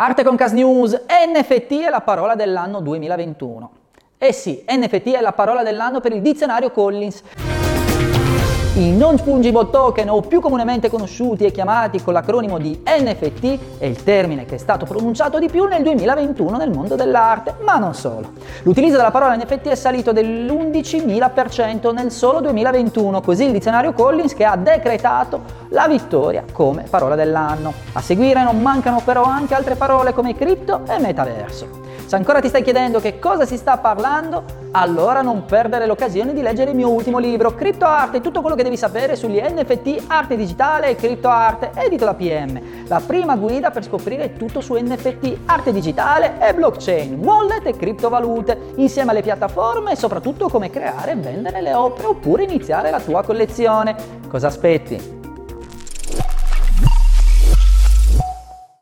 Arte con Cas News, NFT è la parola dell'anno 2021. Eh sì, NFT è la parola dell'anno per il dizionario Collins. I non fungible token, o più comunemente conosciuti e chiamati con l'acronimo di NFT, è il termine che è stato pronunciato di più nel 2021 nel mondo dell'arte, ma non solo. L'utilizzo della parola NFT è salito dell'11.000% nel solo 2021, così il dizionario Collins che ha decretato la vittoria come parola dell'anno. A seguire non mancano però anche altre parole come cripto e metaverso. Se ancora ti stai chiedendo che cosa si sta parlando, allora non perdere l'occasione di leggere il mio ultimo libro, Criptoarte, tutto quello che devi sapere sugli NFT, arte digitale e criptoarte, edito da PM. La prima guida per scoprire tutto su NFT, arte digitale e blockchain, wallet e criptovalute, insieme alle piattaforme e soprattutto come creare e vendere le opere oppure iniziare la tua collezione. Cosa aspetti?